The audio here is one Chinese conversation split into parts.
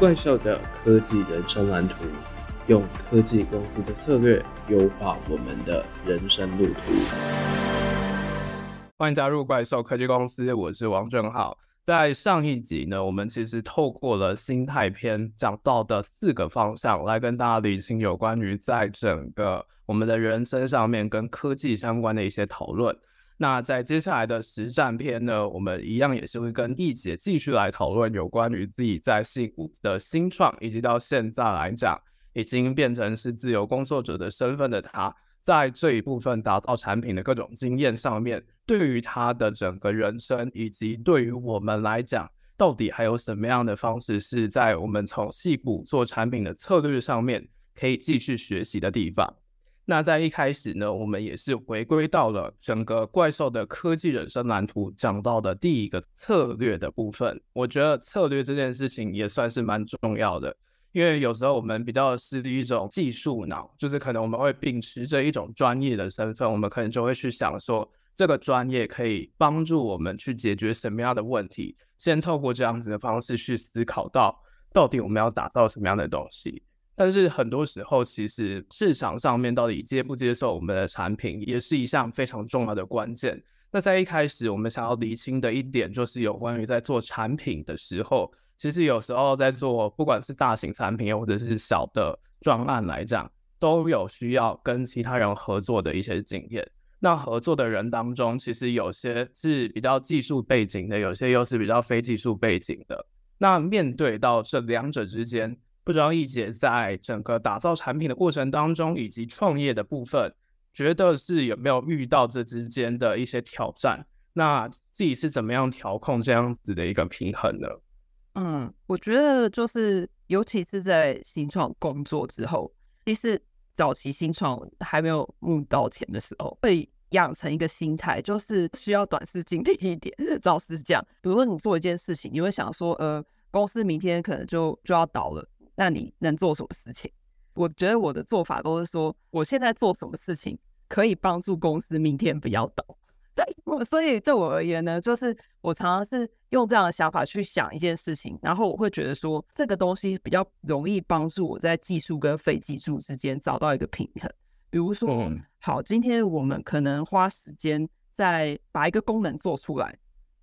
怪兽的科技人生蓝图，用科技公司的策略优化我们的人生路途。欢迎加入怪兽科技公司，我是王正浩。在上一集呢，我们其实透过了心态篇讲到的四个方向，来跟大家理清有关于在整个我们的人生上面跟科技相关的一些讨论。那在接下来的实战篇呢，我们一样也是会跟易姐继续来讨论有关于自己在戏谷的新创，以及到现在来讲已经变成是自由工作者的身份的他，在这一部分打造产品的各种经验上面，对于他的整个人生，以及对于我们来讲，到底还有什么样的方式是在我们从戏谷做产品的策略上面可以继续学习的地方。那在一开始呢，我们也是回归到了整个怪兽的科技人生蓝图讲到的第一个策略的部分。我觉得策略这件事情也算是蛮重要的，因为有时候我们比较是一种技术脑，就是可能我们会秉持着一种专业的身份，我们可能就会去想说，这个专业可以帮助我们去解决什么样的问题，先透过这样子的方式去思考到，到底我们要打造什么样的东西。但是很多时候，其实市场上面到底接不接受我们的产品，也是一项非常重要的关键。那在一开始，我们想要厘清的一点，就是有关于在做产品的时候，其实有时候在做不管是大型产品，或者是小的专案来讲，都有需要跟其他人合作的一些经验。那合作的人当中，其实有些是比较技术背景的，有些又是比较非技术背景的。那面对到这两者之间，不知道易姐在整个打造产品的过程当中，以及创业的部分，觉得是有没有遇到这之间的一些挑战？那自己是怎么样调控这样子的一个平衡呢？嗯，我觉得就是，尤其是在新创工作之后，其实早期新创还没有募到钱的时候，会养成一个心态，就是需要短视近利一点。老实讲，比如说你做一件事情，你会想说，呃，公司明天可能就就要倒了。那你能做什么事情？我觉得我的做法都是说，我现在做什么事情可以帮助公司明天不要倒。对，所以对我而言呢，就是我常常是用这样的想法去想一件事情，然后我会觉得说，这个东西比较容易帮助我在技术跟非技术之间找到一个平衡。比如说，嗯、好，今天我们可能花时间在把一个功能做出来，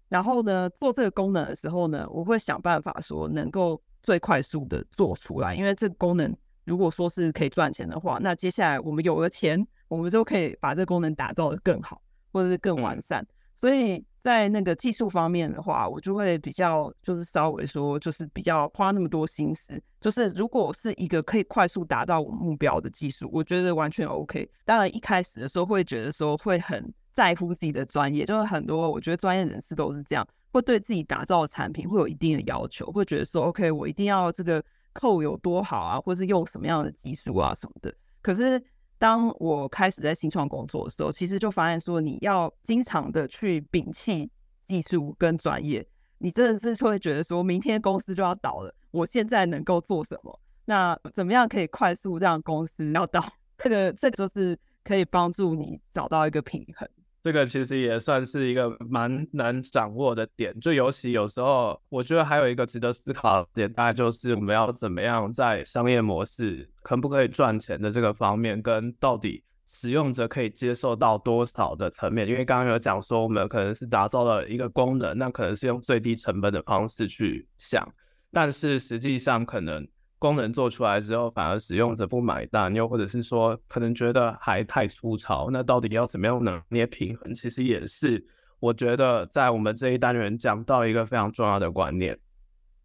然后呢，做这个功能的时候呢，我会想办法说能够。最快速的做出来，因为这个功能如果说是可以赚钱的话，那接下来我们有了钱，我们就可以把这个功能打造的更好，或者是更完善。所以在那个技术方面的话，我就会比较就是稍微说，就是比较花那么多心思。就是如果是一个可以快速达到我目标的技术，我觉得完全 OK。当然一开始的时候会觉得说会很在乎自己的专业，就是很多我觉得专业人士都是这样。会对自己打造的产品会有一定的要求，会觉得说，OK，我一定要这个扣有多好啊，或是用什么样的技术啊什么的。可是当我开始在新创工作的时候，其实就发现说，你要经常的去摒弃技术跟专业，你真的是会觉得说，明天公司就要倒了，我现在能够做什么？那怎么样可以快速让公司要倒？这个这个就是可以帮助你找到一个平衡。这个其实也算是一个蛮难掌握的点，就尤其有时候，我觉得还有一个值得思考的点，大概就是我们要怎么样在商业模式可不可以赚钱的这个方面，跟到底使用者可以接受到多少的层面。因为刚刚有讲说，我们可能是打造了一个功能，那可能是用最低成本的方式去想，但是实际上可能。功能做出来之后，反而使用者不买单，又或者是说可能觉得还太粗糙，那到底要怎么样拿捏平衡？其实也是我觉得在我们这一单元讲到一个非常重要的观念。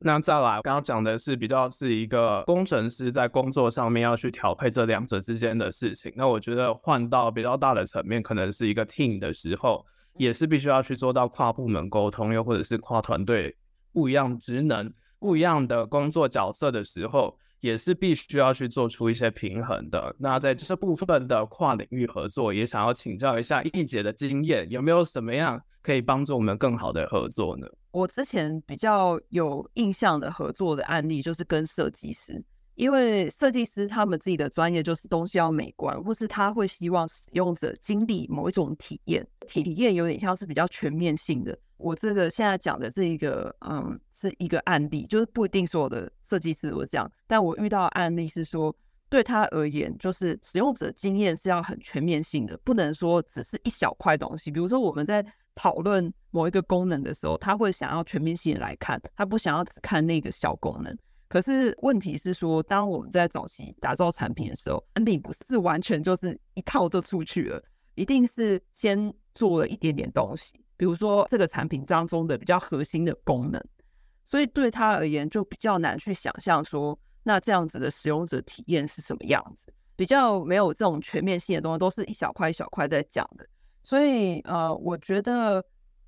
那再来，刚刚讲的是比较是一个工程师在工作上面要去调配这两者之间的事情。那我觉得换到比较大的层面，可能是一个 team 的时候，也是必须要去做到跨部门沟通，又或者是跨团队不一样职能。不一样的工作角色的时候，也是必须要去做出一些平衡的。那在这部分的跨领域合作，也想要请教一下易姐的经验，有没有什么样可以帮助我们更好的合作呢？我之前比较有印象的合作的案例，就是跟设计师，因为设计师他们自己的专业就是东西要美观，或是他会希望使用者经历某一种体验，体验有点像是比较全面性的。我这个现在讲的这一个，嗯，是一个案例，就是不一定所有的设计师我讲。但我遇到的案例是说，对他而言，就是使用者经验是要很全面性的，不能说只是一小块东西。比如说我们在讨论某一个功能的时候，他会想要全面性的来看，他不想要只看那个小功能。可是问题是说，当我们在早期打造产品的时候，产品不是完全就是一套就出去了，一定是先做了一点点东西，比如说这个产品当中的比较核心的功能，所以对他而言就比较难去想象说，那这样子的使用者体验是什么样子，比较没有这种全面性的东西，都是一小块一小块在讲的，所以呃，我觉得。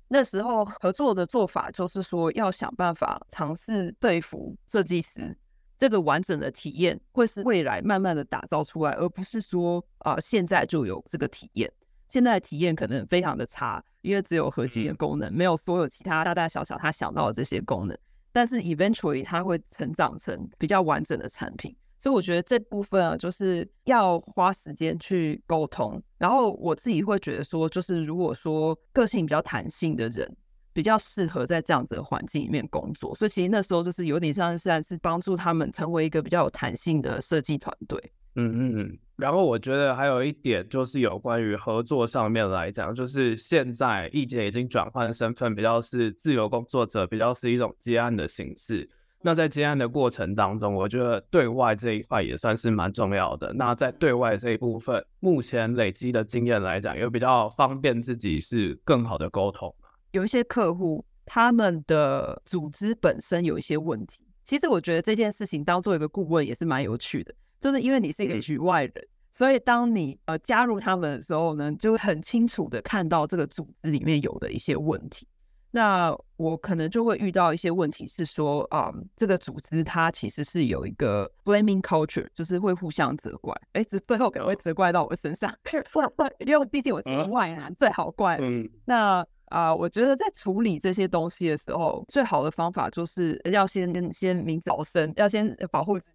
那时候合作的做法就是说，要想办法尝试说服设计师，这个完整的体验会是未来慢慢的打造出来，而不是说啊、现在就有这个体验。现在的体验可能非常的差，因为只有核心的功能，没有所有其他大大小小他想到的这些功能。但是 eventually 它会成长成比较完整的产品。所以我觉得这部分啊，就是要花时间去沟通。然后我自己会觉得说，就是如果说个性比较弹性的人，比较适合在这样子的环境里面工作。所以其实那时候就是有点像是是帮助他们成为一个比较有弹性的设计团队。嗯嗯嗯。然后我觉得还有一点就是有关于合作上面来讲，就是现在易杰已经转换身份，比较是自由工作者，比较是一种接案的形式。那在接案的过程当中，我觉得对外这一块也算是蛮重要的。那在对外这一部分，目前累积的经验来讲，又比较方便自己是更好的沟通。有一些客户，他们的组织本身有一些问题。其实我觉得这件事情当做一个顾问也是蛮有趣的，就是因为你是一个局外人，嗯、所以当你呃加入他们的时候呢，就很清楚的看到这个组织里面有的一些问题。那我可能就会遇到一些问题，是说啊、嗯，这个组织它其实是有一个 blaming culture，就是会互相责怪，哎，这最后可能会责怪到我身上，因为毕竟我是外人，嗯、最好怪。嗯，那啊、呃，我觉得在处理这些东西的时候，最好的方法就是要先先明哲保身，要先保护自己，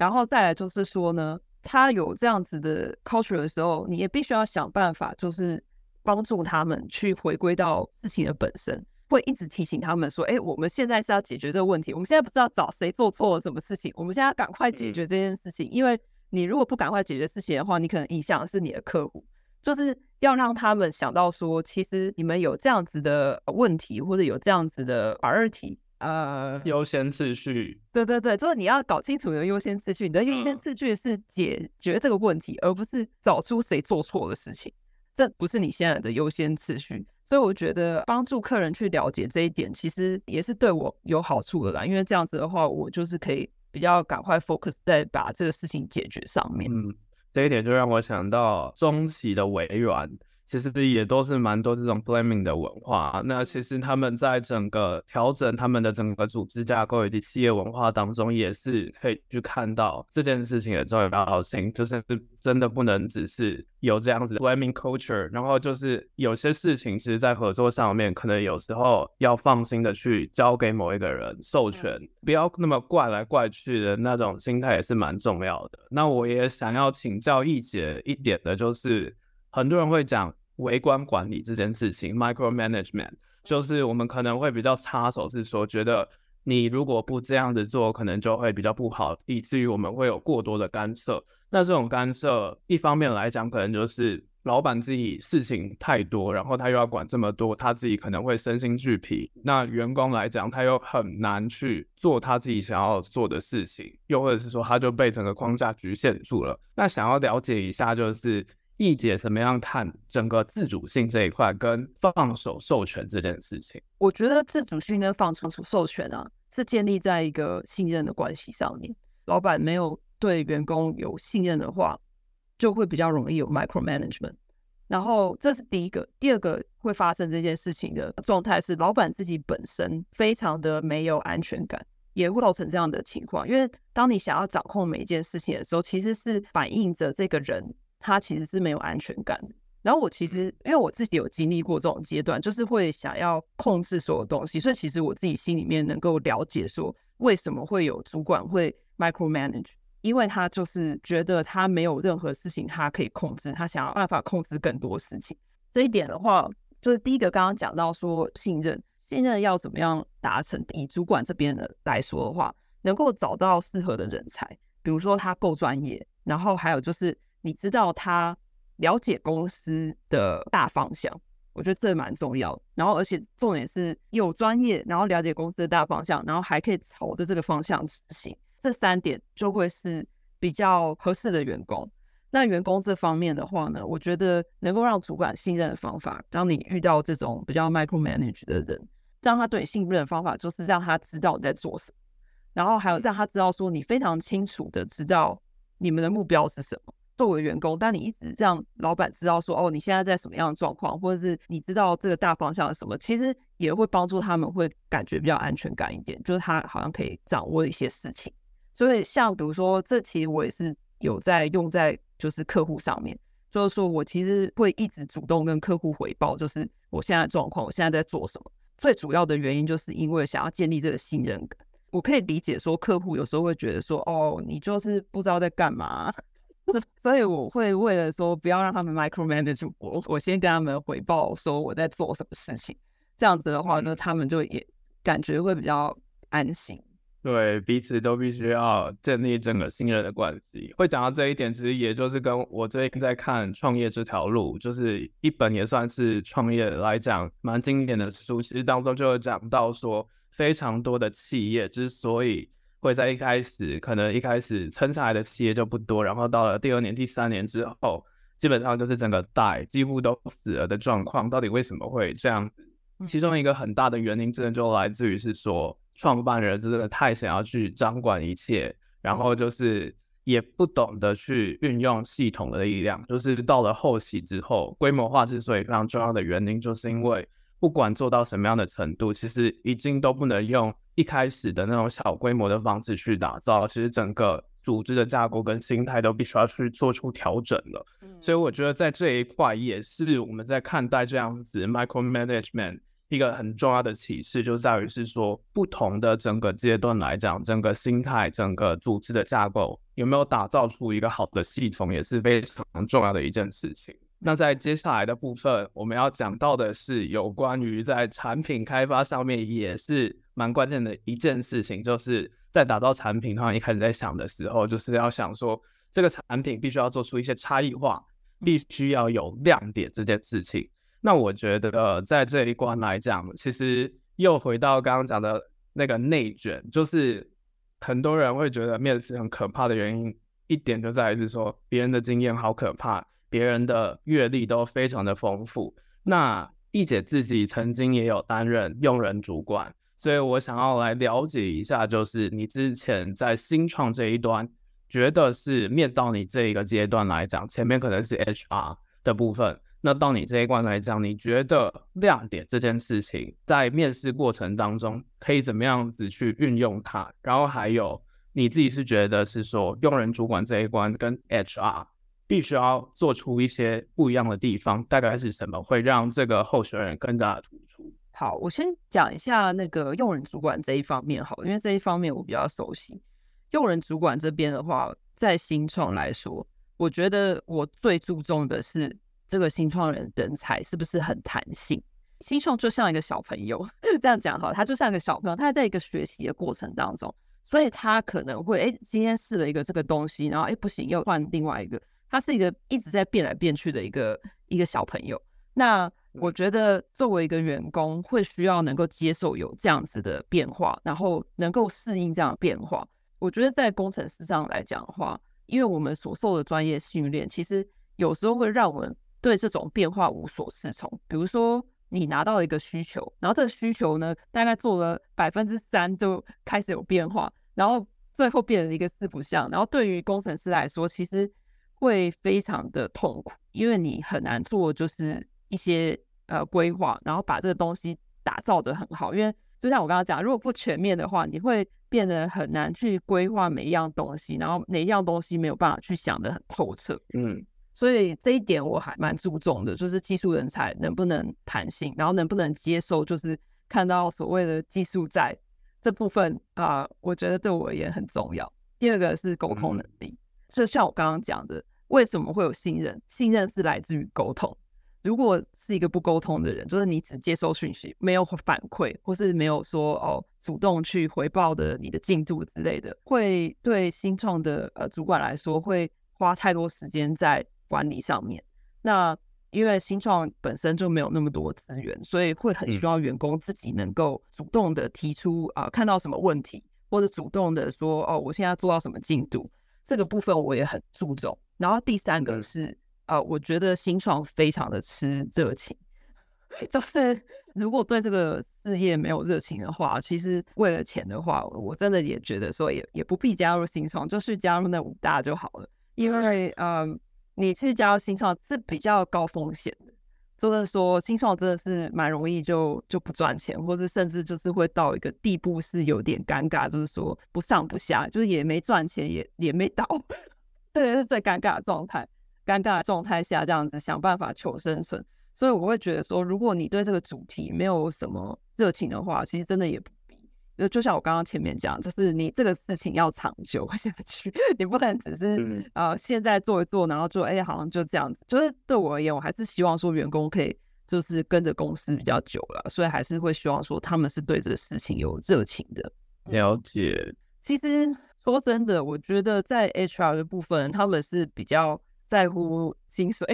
然后再来就是说呢，他有这样子的 culture 的时候，你也必须要想办法，就是。帮助他们去回归到事情的本身，会一直提醒他们说：“哎，我们现在是要解决这个问题，我们现在不知道找谁做错了什么事情，我们现在要赶快解决这件事情。因为你如果不赶快解决事情的话，你可能影响的是你的客户。就是要让他们想到说，其实你们有这样子的问题，或者有这样子的 priority，呃，优先次序。对对对，就是你要搞清楚你的优先次序，你的优先次序是解决这个问题，而不是找出谁做错的事情。”这不是你现在的优先次序，所以我觉得帮助客人去了解这一点，其实也是对我有好处的啦。因为这样子的话，我就是可以比较赶快 focus 在把这个事情解决上面。嗯，这一点就让我想到中期的微软。其实也都是蛮多这种 blaming 的文化。那其实他们在整个调整他们的整个组织架构以及企业文化当中，也是可以去看到这件事情的重要性。就是真的不能只是有这样子的 blaming culture，然后就是有些事情，其实在合作上面，可能有时候要放心的去交给某一个人授权，不要那么怪来怪去的那种心态也是蛮重要的。那我也想要请教易姐一点的，就是很多人会讲。微观管理这件事情，micromanagement，就是我们可能会比较插手，是说觉得你如果不这样子做，可能就会比较不好，以至于我们会有过多的干涉。那这种干涉，一方面来讲，可能就是老板自己事情太多，然后他又要管这么多，他自己可能会身心俱疲。那员工来讲，他又很难去做他自己想要做的事情，又或者是说，他就被整个框架局限住了。那想要了解一下，就是。易姐怎么样看整个自主性这一块跟放手授权这件事情？我觉得自主性跟放手授权啊，是建立在一个信任的关系上面。老板没有对员工有信任的话，就会比较容易有 micromanagement。然后这是第一个，第二个会发生这件事情的状态是，老板自己本身非常的没有安全感，也会造成这样的情况。因为当你想要掌控每一件事情的时候，其实是反映着这个人。他其实是没有安全感的。然后我其实因为我自己有经历过这种阶段，就是会想要控制所有东西，所以其实我自己心里面能够了解说，为什么会有主管会 micromanage，因为他就是觉得他没有任何事情他可以控制，他想要办法控制更多事情。这一点的话，就是第一个刚刚讲到说信任，信任要怎么样达成？以主管这边的来说的话，能够找到适合的人才，比如说他够专业，然后还有就是你知道他了解公司的大方向，我觉得这蛮重要。然后而且重点是有专业，然后了解公司的大方向，然后还可以朝着这个方向执行，这三点就会是比较合适的员工。那员工这方面的话呢，我觉得能够让主管信任的方法，当你遇到这种比较 micromanage 的人，让他对你信任的方法就是让他知道你在做什么，然后还有让他知道说你非常清楚的知道你们的目标是什么。作为员工，但你一直让老板知道说哦，你现在在什么样的状况，或者是你知道这个大方向是什么，其实也会帮助他们会感觉比较安全感一点，就是他好像可以掌握一些事情。所以像比如说，这其实我也是有在用在。就是客户上面，就是说我其实会一直主动跟客户回报，就是我现在状况，我现在在做什么。最主要的原因就是因为想要建立这个信任感。我可以理解说客户有时候会觉得说，哦，你就是不知道在干嘛，所以我会为了说不要让他们 micromanage 我，我先跟他们回报说我在做什么事情。这样子的话呢，他们就也感觉会比较安心。对，彼此都必须要建立整个信任的关系。会讲到这一点，其实也就是跟我最近在看创业这条路，就是一本也算是创业来讲蛮经典的书。其实当中就有讲到说，非常多的企业之所以会在一开始可能一开始撑下来的企业就不多，然后到了第二年、第三年之后，基本上就是整个带几乎都死了的状况。到底为什么会这样子？其中一个很大的原因，真的就来自于是说。创办人真的太想要去掌管一切，然后就是也不懂得去运用系统的力量。就是到了后期之后，规模化之所以非常重要的原因，就是因为不管做到什么样的程度，其实已经都不能用一开始的那种小规模的方式去打造。其实整个组织的架构跟心态都必须要去做出调整了。所以我觉得在这一块也是我们在看待这样子 micromanagement。一个很重要的启示就在于是说，不同的整个阶段来讲，整个心态、整个组织的架构有没有打造出一个好的系统，也是非常重要的一件事情。那在接下来的部分，我们要讲到的是有关于在产品开发上面也是蛮关键的一件事情，就是在打造产品，通常一开始在想的时候，就是要想说这个产品必须要做出一些差异化，必须要有亮点这件事情。那我觉得呃，在这一关来讲，其实又回到刚刚讲的那个内卷，就是很多人会觉得面试很可怕的原因，一点就在于是说别人的经验好可怕，别人的阅历都非常的丰富。那易姐自己曾经也有担任用人主管，所以我想要来了解一下，就是你之前在新创这一端，觉得是面到你这一个阶段来讲，前面可能是 HR 的部分。那到你这一关来讲，你觉得亮点这件事情在面试过程当中可以怎么样子去运用它？然后还有你自己是觉得是说用人主管这一关跟 HR 必须要做出一些不一样的地方，大概是什么会让这个候选人更加的突出？好，我先讲一下那个用人主管这一方面好，因为这一方面我比较熟悉。用人主管这边的话，在新创来说，我觉得我最注重的是。这个新创人人才是不是很弹性？新创就像一个小朋友，这样讲哈，他就像一个小朋友，他还在一个学习的过程当中，所以他可能会哎，今天试了一个这个东西，然后哎不行，又换另外一个，他是一个一直在变来变去的一个一个小朋友。那我觉得作为一个员工，会需要能够接受有这样子的变化，然后能够适应这样的变化。我觉得在工程师上来讲的话，因为我们所受的专业训练，其实有时候会让我们。对这种变化无所适从，比如说你拿到了一个需求，然后这个需求呢，大概做了百分之三就开始有变化，然后最后变成一个四不像，然后对于工程师来说，其实会非常的痛苦，因为你很难做就是一些呃规划，然后把这个东西打造的很好，因为就像我刚刚讲，如果不全面的话，你会变得很难去规划每一样东西，然后哪一样东西没有办法去想的很透彻，嗯。所以这一点我还蛮注重的，就是技术人才能不能弹性，然后能不能接受，就是看到所谓的技术在这部分啊，我觉得对我而言很重要。第二个是沟通能力，就像我刚刚讲的，为什么会有信任？信任是来自于沟通。如果是一个不沟通的人，就是你只接收讯息，没有反馈，或是没有说哦主动去回报的你的进度之类的，会对新创的呃主管来说，会花太多时间在管理上面。那因为新创本身就没有那么多资源，所以会很需要员工自己能够主动的提出啊、呃，看到什么问题，或者主动的说哦，我现在做到什么进度，这个部分我也很注重。然后第三个是啊、呃，我觉得新创非常的吃热情，就是如果对这个事业没有热情的话，其实为了钱的话，我真的也觉得说也也不必加入新创，就去加入那五大就好了，因为嗯。呃你去加入新创是比较高风险的，就是说新创真的是蛮容易就就不赚钱，或者甚至就是会到一个地步是有点尴尬，就是说不上不下，就是也没赚钱也也没倒，这个是最尴尬的状态。尴尬的状态下这样子想办法求生存，所以我会觉得说，如果你对这个主题没有什么热情的话，其实真的也不必。就像我刚刚前面讲，就是你这个事情要长久下去，你不能只是呃现在做一做，然后就哎、欸、好像就这样子。就是对我而言，我还是希望说员工可以就是跟着公司比较久了，所以还是会希望说他们是对这个事情有热情的。了解。其实说真的，我觉得在 HR 的部分，他们是比较在乎薪水。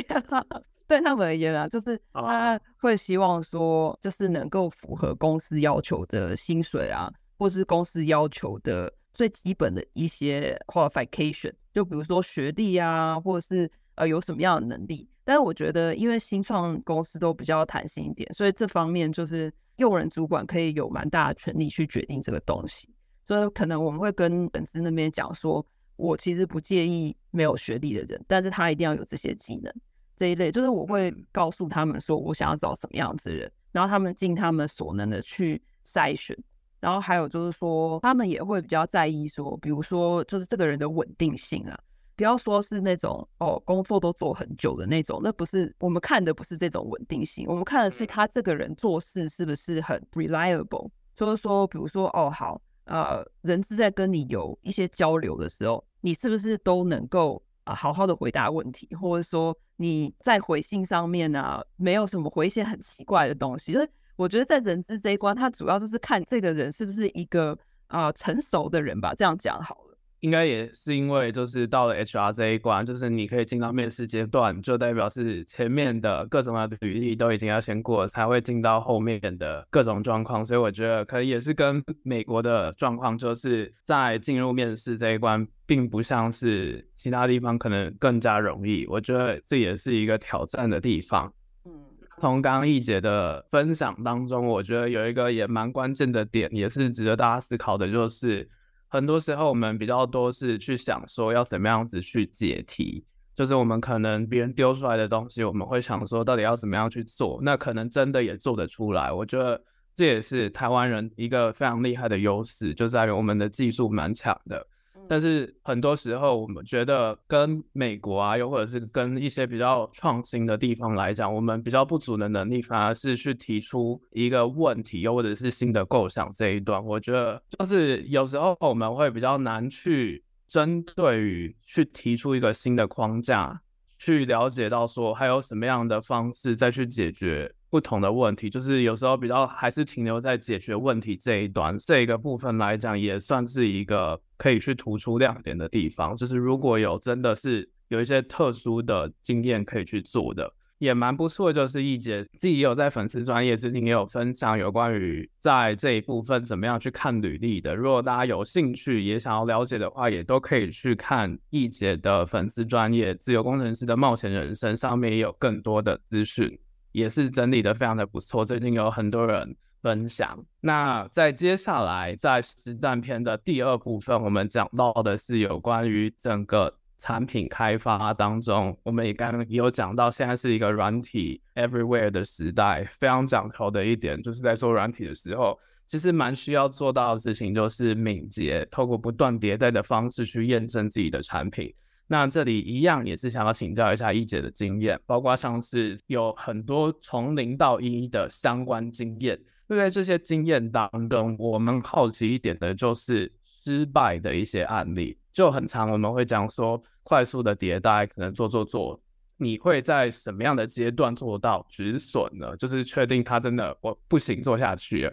对他们而言啊，就是他会希望说，就是能够符合公司要求的薪水啊，或是公司要求的最基本的一些 qualification，就比如说学历啊，或者是呃有什么样的能力。但是我觉得，因为新创公司都比较弹性一点，所以这方面就是用人主管可以有蛮大的权利去决定这个东西。所以可能我们会跟粉丝那边讲说，我其实不介意没有学历的人，但是他一定要有这些技能。这一类。就是我会告诉他们说，我想要找什么样子的人，然后他们尽他们所能的去筛选，然后还有就是说，他们也会比较在意说，比如说就是这个人的稳定性啊，不要说是那种哦工作都做很久的那种，那不是我们看的不是这种稳定性，我们看的是他这个人做事是不是很 reliable，就是说比如说哦好，呃人资在跟你有一些交流的时候，你是不是都能够。啊，好好的回答问题，或者说你在回信上面啊，没有什么回一些很奇怪的东西。就是我觉得在人资这一关，他主要就是看这个人是不是一个啊、成熟的人吧。这样讲好了。应该也是因为，就是到了 HR 这一关，就是你可以进到面试阶段，就代表是前面的各种的履历都已经要先过，才会进到后面的各种状况。所以我觉得可能也是跟美国的状况，就是在进入面试这一关，并不像是其他地方可能更加容易。我觉得这也是一个挑战的地方。嗯，从刚刚易姐的分享当中，我觉得有一个也蛮关键的点，也是值得大家思考的，就是。很多时候我们比较多是去想说要怎么样子去解题，就是我们可能别人丢出来的东西，我们会想说到底要怎么样去做，那可能真的也做得出来。我觉得这也是台湾人一个非常厉害的优势，就在于我们的技术蛮强的。但是很多时候，我们觉得跟美国啊，又或者是跟一些比较创新的地方来讲，我们比较不足的能力，反而是去提出一个问题，又或者是新的构想这一段。我觉得就是有时候我们会比较难去针对于去提出一个新的框架，去了解到说还有什么样的方式再去解决。不同的问题，就是有时候比较还是停留在解决问题这一端，这一个部分来讲，也算是一个可以去突出亮点的地方。就是如果有真的是有一些特殊的经验可以去做的，也蛮不错。就是易姐自己也有在粉丝专业之前也有分享有关于在这一部分怎么样去看履历的。如果大家有兴趣也想要了解的话，也都可以去看易姐的粉丝专业“自由工程师的冒险人生”，上面也有更多的资讯。也是整理的非常的不错，最近有很多人分享。那在接下来在实战篇的第二部分，我们讲到的是有关于整个产品开发当中，我们也刚刚有讲到，现在是一个软体 everywhere 的时代，非常讲求的一点就是在做软体的时候，其实蛮需要做到的事情就是敏捷，透过不断迭代的方式去验证自己的产品。那这里一样也是想要请教一下一姐的经验，包括像是有很多从零到一的相关经验。对，在这些经验当中，我们好奇一点的就是失败的一些案例，就很常我们会讲说快速的迭代，可能做做做，你会在什么样的阶段做到止损呢？就是确定它真的我不行做下去，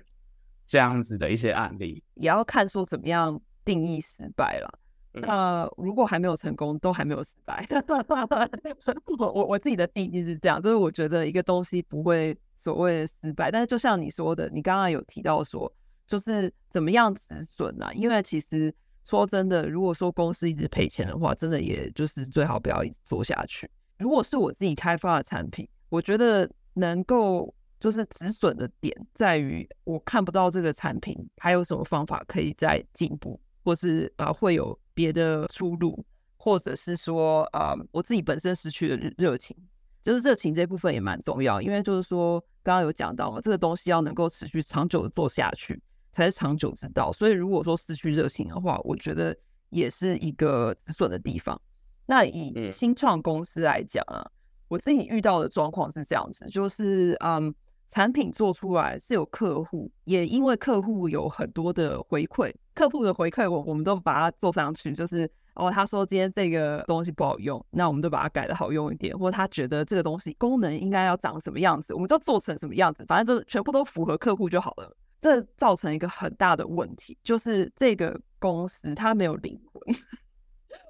这样子的一些案例，也要看说怎么样定义失败了。那、如果还没有成功，都还没有失败。我我我自己的定义是这样，就是我觉得一个东西不会所谓的失败，但是就像你说的，你刚刚有提到说，就是怎么样止损啊？因为其实说真的，如果说公司一直赔钱的话，真的也就是最好不要一直做下去。如果是我自己开发的产品，我觉得能够就是止损的点在于，我看不到这个产品还有什么方法可以再进步，或是啊、会有别的出路，或者是说啊、呃、我自己本身失去了热情，就是热情这部分也蛮重要，因为就是说刚刚有讲到嘛，这个东西要能够持续长久的做下去才是长久之道，所以如果说失去热情的话，我觉得也是一个止损的地方。那以新创公司来讲啊，我自己遇到的状况是这样子，就是嗯，产品做出来是有客户，也因为客户有很多的回馈，客户的回馈我我们都把它做上去，就是哦，他说今天这个东西不好用，那我们就把它改得好用一点，或者他觉得这个东西功能应该要长什么样子，我们就做成什么样子，反正就全部都符合客户就好了。这造成一个很大的问题，就是这个公司它没有灵魂。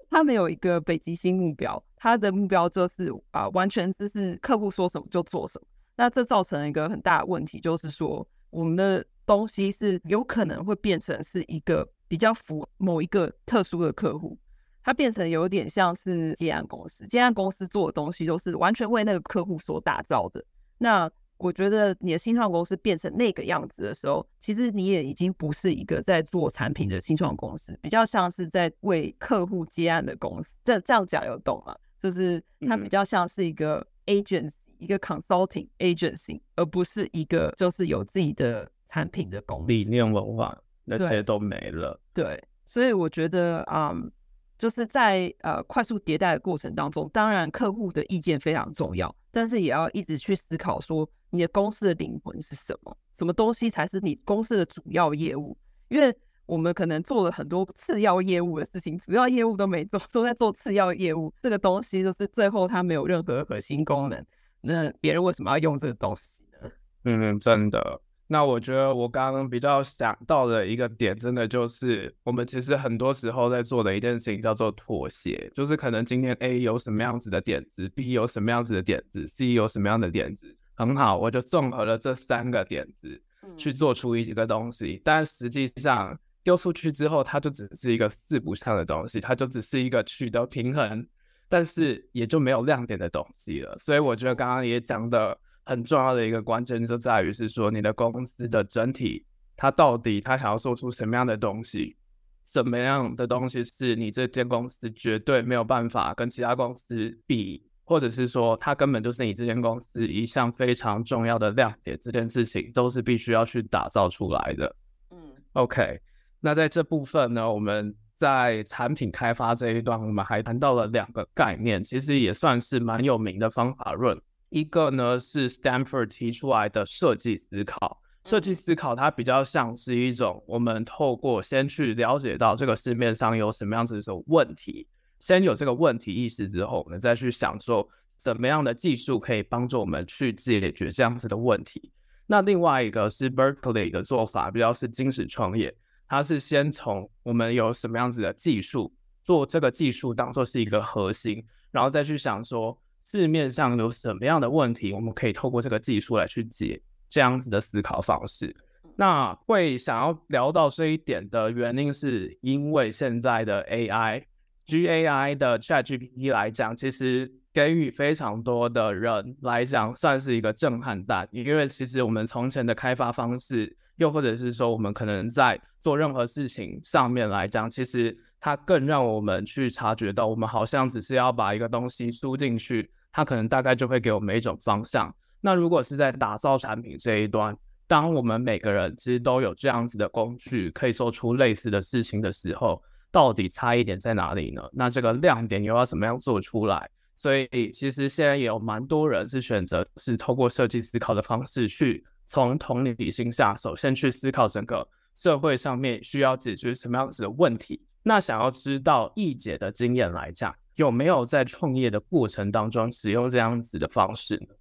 他没有一个北极星目标，他的目标就是啊，完全就是客户说什么就做什么。那这造成了一个很大的问题，就是说我们的东西是有可能会变成是一个比较符某一个特殊的客户，它变成有点像是接案公司，接案公司做的东西都是完全为那个客户所打造的。那我觉得你的新创公司变成那个样子的时候，其实你也已经不是一个在做产品的新创公司，比较像是在为客户接案的公司。这这样讲有懂吗？就是它比较像是一个 agency，一个 consulting agency，而不是一个就是有自己的产品的公司。理念文化那些都没了。对，所以我觉得啊。Um, 就是在呃快速迭代的过程当中，当然客户的意见非常重要，但是也要一直去思考说你的公司的灵魂是什么，什么东西才是你公司的主要业务？因为我们可能做了很多次要业务的事情，主要业务都没做，都在做次要业务。这个东西就是最后它没有任何核心功能，那别人为什么要用这个东西呢？嗯，真的。那我觉得我刚刚比较想到的一个点，真的就是我们其实很多时候在做的一件事情叫做妥协，就是可能今天 A 有什么样子的点子，B 有什么样子的点子，C 有什么样的点子，很好，我就综合了这三个点子去做出一个东西，但实际上丢出去之后，它就只是一个四不像的东西，它就只是一个取得平衡，但是也就没有亮点的东西了。所以我觉得刚刚也讲的。很重要的一个关键就在于是说，你的公司的整体，它到底它想要做出什么样的东西，什么样的东西是你这间公司绝对没有办法跟其他公司比，或者是说它根本就是你这间公司一项非常重要的亮点，这件事情都是必须要去打造出来的。嗯，OK，那在这部分呢，我们在产品开发这一段，我们还谈到了两个概念，其实也算是蛮有名的方法论。一个呢是 Stanford 提出来的设计思考，设计思考它比较像是一种我们透过先去了解到这个市面上有什么样子的问题，先有这个问题意识之后，我们再去想说怎么样的技术可以帮助我们去解决这样子的问题。那另外一个是 Berkeley 的做法，比较是精神创业，它是先从我们有什么样子的技术，做这个技术当做是一个核心，然后再去想说。市面上有什么样的问题，我们可以透过这个技术来去解，这样子的思考方式。那会想要聊到这一点的原因，是因为现在的 AI，GAI 的 ChatGPT 来讲，其实给予非常多的人来讲，算是一个震撼弹。因为其实我们从前的开发方式，又或者是说我们可能在做任何事情上面来讲，其实它更让我们去察觉到，我们好像只是要把一个东西输进去。它可能大概就会给我们一种方向。那如果是在打造产品这一端，当我们每个人其实都有这样子的工具，可以做出类似的事情的时候，到底差异点在哪里呢？那这个亮点又要怎么样做出来？所以其实现在也有蛮多人是选择是透过设计思考的方式，去从同理心下手，先去思考整个社会上面需要解决什么样子的问题。那想要知道易解的经验来讲。有没有在创业的过程当中使用这样子的方式呢？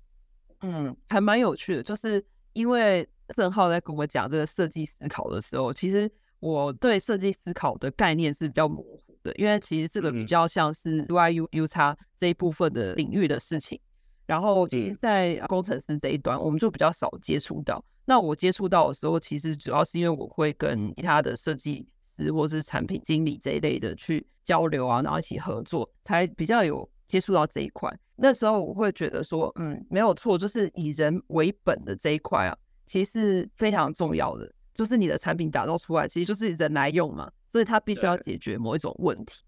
嗯，还蛮有趣的，就是因为郑浩在跟我讲这个设计思考的时候，其实我对设计思考的概念是比较模糊的，因为其实这个比较像是 UI UX 这一部分的领域的事情。然后，其实，在工程师这一端，我们就比较少接触到。那我接触到的时候，其实主要是因为我会跟其他的设计师或是产品经理这一类的去交流啊，然后一起合作，才比较有接触到这一块。那时候我会觉得说，嗯，没有错，就是以人为本的这一块啊，其实是非常重要的。就是你的产品打造出来，其实就是人来用嘛，所以它必须要解决某一种问题。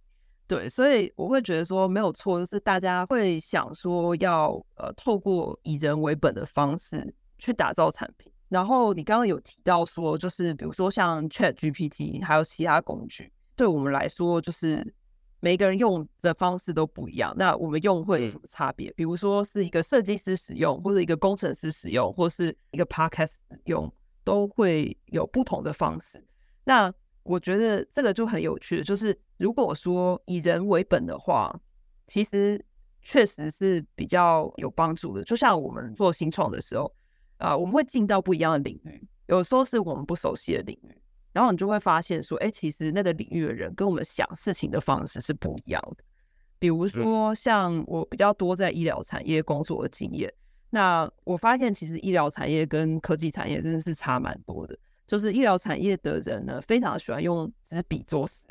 对，所以我会觉得说没有错，就是大家会想说要呃透过以人为本的方式去打造产品。然后你刚刚有提到说，就是比如说像 ChatGPT 还有其他工具，对我们来说就是每个人用的方式都不一样。那我们用会有什么差别？比如说是一个设计师使用，或者一个工程师使用，或是一个 Podcast 使用，都会有不同的方式。那我觉得这个就很有趣的，就是如果说以人为本的话，其实确实是比较有帮助的。就像我们做新创的时候，啊、呃，我们会进到不一样的领域，有时候是我们不熟悉的领域，然后你就会发现说，哎，其实那个领域的人跟我们想事情的方式是不一样的。比如说，像我比较多在医疗产业工作的经验，那我发现其实医疗产业跟科技产业真的是差蛮多的。就是医疗产业的人呢，非常喜欢用纸笔做事，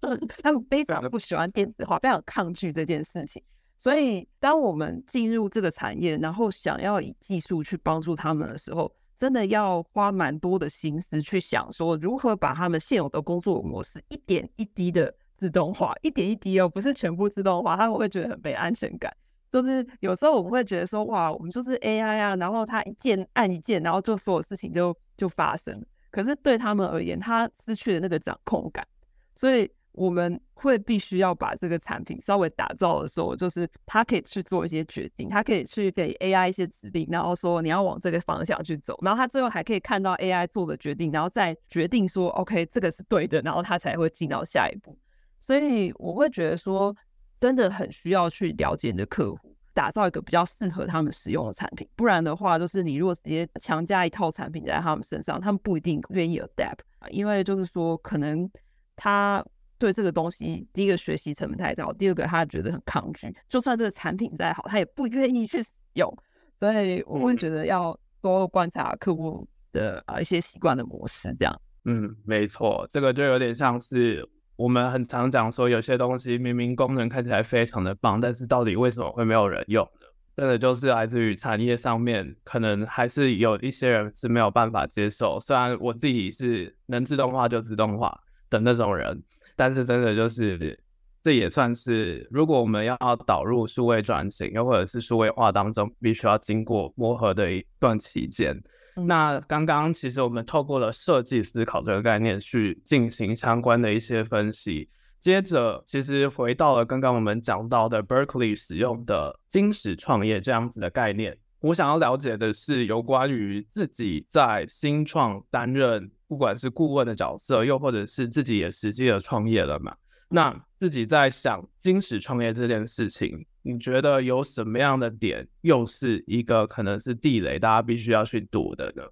他们非常不喜欢电子化，非常抗拒这件事情。所以，当我们进入这个产业，然后想要以技术去帮助他们的时候，真的要花蛮多的心思去想说，如何把他们现有的工作模式一点一滴的自动化，一点一滴哦，不是全部自动化，他们会觉得很没安全感。就是有时候我们会觉得说，哇，我们就是 AI 啊，然后他一键按一键，然后就所有事情就就发生。可是对他们而言，他失去了那个掌控感，所以我们会必须要把这个产品稍微打造的时候，就是他可以去做一些决定，他可以去给 AI 一些指令，然后说你要往这个方向去走，然后他最后还可以看到 AI 做的决定，然后再决定说 OK 这个是对的，然后他才会进到下一步。所以我会觉得说。真的很需要去了解你的客户，打造一个比较适合他们使用的产品。不然的话，就是你如果直接强加一套产品在他们身上，他们不一定愿意 adapt。因为就是说，可能他对这个东西，第一个学习成本太高，第二个他觉得很抗拒。就算这个产品再好，他也不愿意去使用。所以我会觉得要多观察客户的啊一些习惯的模式，这样。嗯，没错，这个就有点像是。我们很常讲说，有些东西明明功能看起来非常的棒，但是到底为什么会没有人用？真的就是来自于产业上面，可能还是有一些人是没有办法接受。虽然我自己是能自动化就自动化的那种人，但是真的就是这也算是，如果我们要导入数位转型，又或者是数位化当中，必须要经过磨合的一段期间。那刚刚其实我们透过了设计思考这个概念去进行相关的一些分析，接着其实回到了刚刚我们讲到的 Berkeley 使用的金石创业这样子的概念。我想要了解的是有关于自己在新创担任不管是顾问的角色，又或者是自己也实际的创业了嘛？那自己在想金石创业这件事情，你觉得有什么样的点又是一个可能是地雷，大家必须要去躲的呢？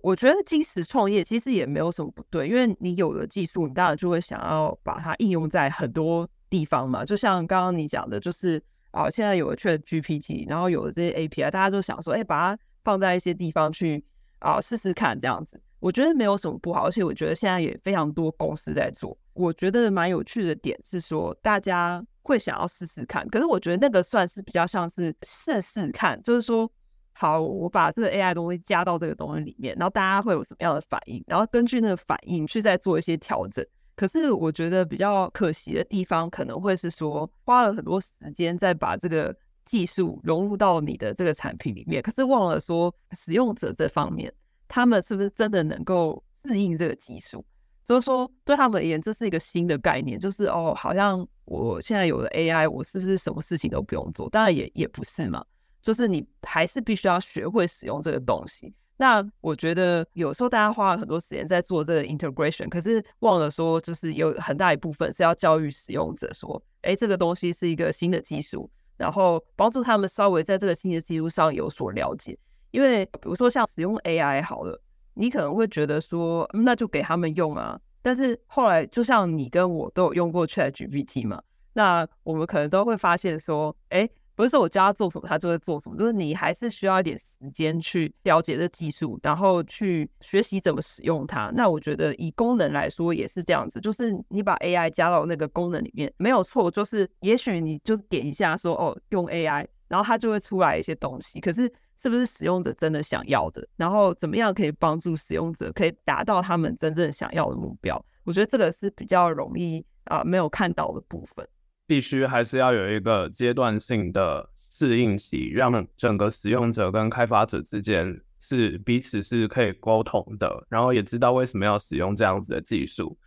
我觉得金石创业其实也没有什么不对，因为你有了技术，你当然就会想要把它应用在很多地方嘛。就像刚刚你讲的，就是啊，现在有了 ChatGPT，然后有了这些 API，大家就想说，哎，把它放在一些地方去啊试试看这样子。我觉得没有什么不好，而且我觉得现在也非常多公司在做。我觉得蛮有趣的点是说，大家会想要试试看。可是我觉得那个算是比较像是试试看，就是说，好，我把这个 AI 东西加到这个东西里面，然后大家会有什么样的反应，然后根据那个反应去再做一些调整。可是我觉得比较可惜的地方，可能会是说，花了很多时间再把这个技术融入到你的这个产品里面，可是忘了说使用者这方面。他们是不是真的能够适应这个技术？所以说，对他们而言，这是一个新的概念，就是哦，好像我现在有了 AI，我是不是什么事情都不用做？当然也也不是嘛，就是你还是必须要学会使用这个东西。那我觉得有时候大家花了很多时间在做这个 integration，可是忘了说，就是有很大一部分是要教育使用者说，哎，这个东西是一个新的技术，然后帮助他们稍微在这个新的技术上有所了解。因为比如说像使用 AI 好了，你可能会觉得说，那就给他们用啊。但是后来，就像你跟我都有用过 ChatGPT 嘛，那我们可能都会发现说，哎。不是说我教他做什么，他就会做什么，就是你还是需要一点时间去了解这技术，然后去学习怎么使用它。那我觉得以功能来说也是这样子，就是你把 AI 加到那个功能里面没有错，就是也许你就点一下说哦，用 AI，然后它就会出来一些东西。可是是不是使用者真的想要的？然后怎么样可以帮助使用者可以达到他们真正想要的目标？我觉得这个是比较容易啊、没有看到的部分。必须还是要有一个阶段性的适应期，让整个使用者跟开发者之间是彼此是可以沟通的，然后也知道为什么要使用这样子的技术。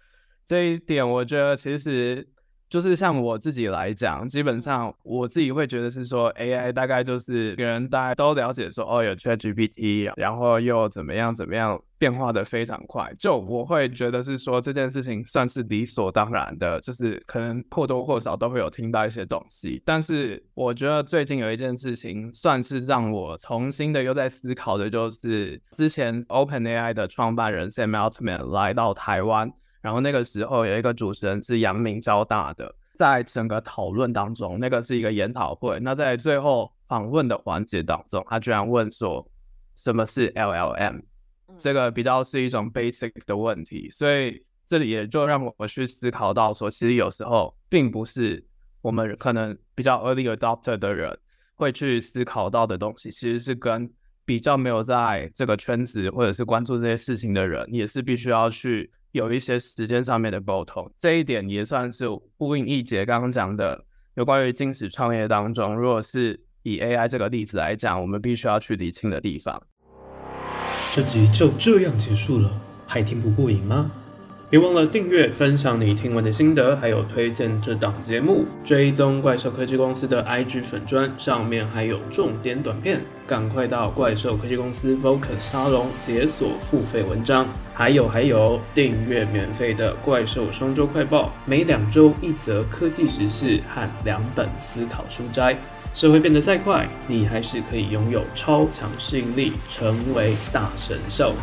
这一点我觉得其实。就是像我自己来讲，基本上我自己会觉得是说，AI 大概就是别人大家都了解说，哦，有 ChatGPT，然后又怎么样怎么样，变化的非常快。就我会觉得是说这件事情算是理所当然的，就是可能或多或少都会有听到一些东西。但是我觉得最近有一件事情，算是让我重新的又在思考的，就是之前 OpenAI 的创办人 Sam Altman 来到台湾。然后那个时候有一个主持人是阳明交大的，在整个讨论当中，那个是一个研讨会。那在最后访问的环节当中，他居然问说：“什么是 LLM？” 这个比较是一种 basic 的问题，所以这里也就让我去思考到说，其实有时候并不是我们可能比较 early adopter 的人会去思考到的东西，其实是跟比较没有在这个圈子或者是关注这些事情的人，也是必须要去。有一些时间上面的沟通，这一点也算是呼应一节刚刚讲的，有关于金石创业当中，如果是以 AI 这个例子来讲，我们必须要去理清的地方。这集就这样结束了，还听不过瘾吗？别忘了订阅、分享你听完的心得，还有推荐这档节目，追踪怪兽科技公司的 IG 粉砖，上面还有重点短片，赶快到怪兽科技公司 Vocus 沙龙解锁付费文章。还有还有，订阅免费的怪兽双周快报，每两周一则科技时事和两本思考书斋。社会变得再快，你还是可以拥有超强适应力，成为大神兽。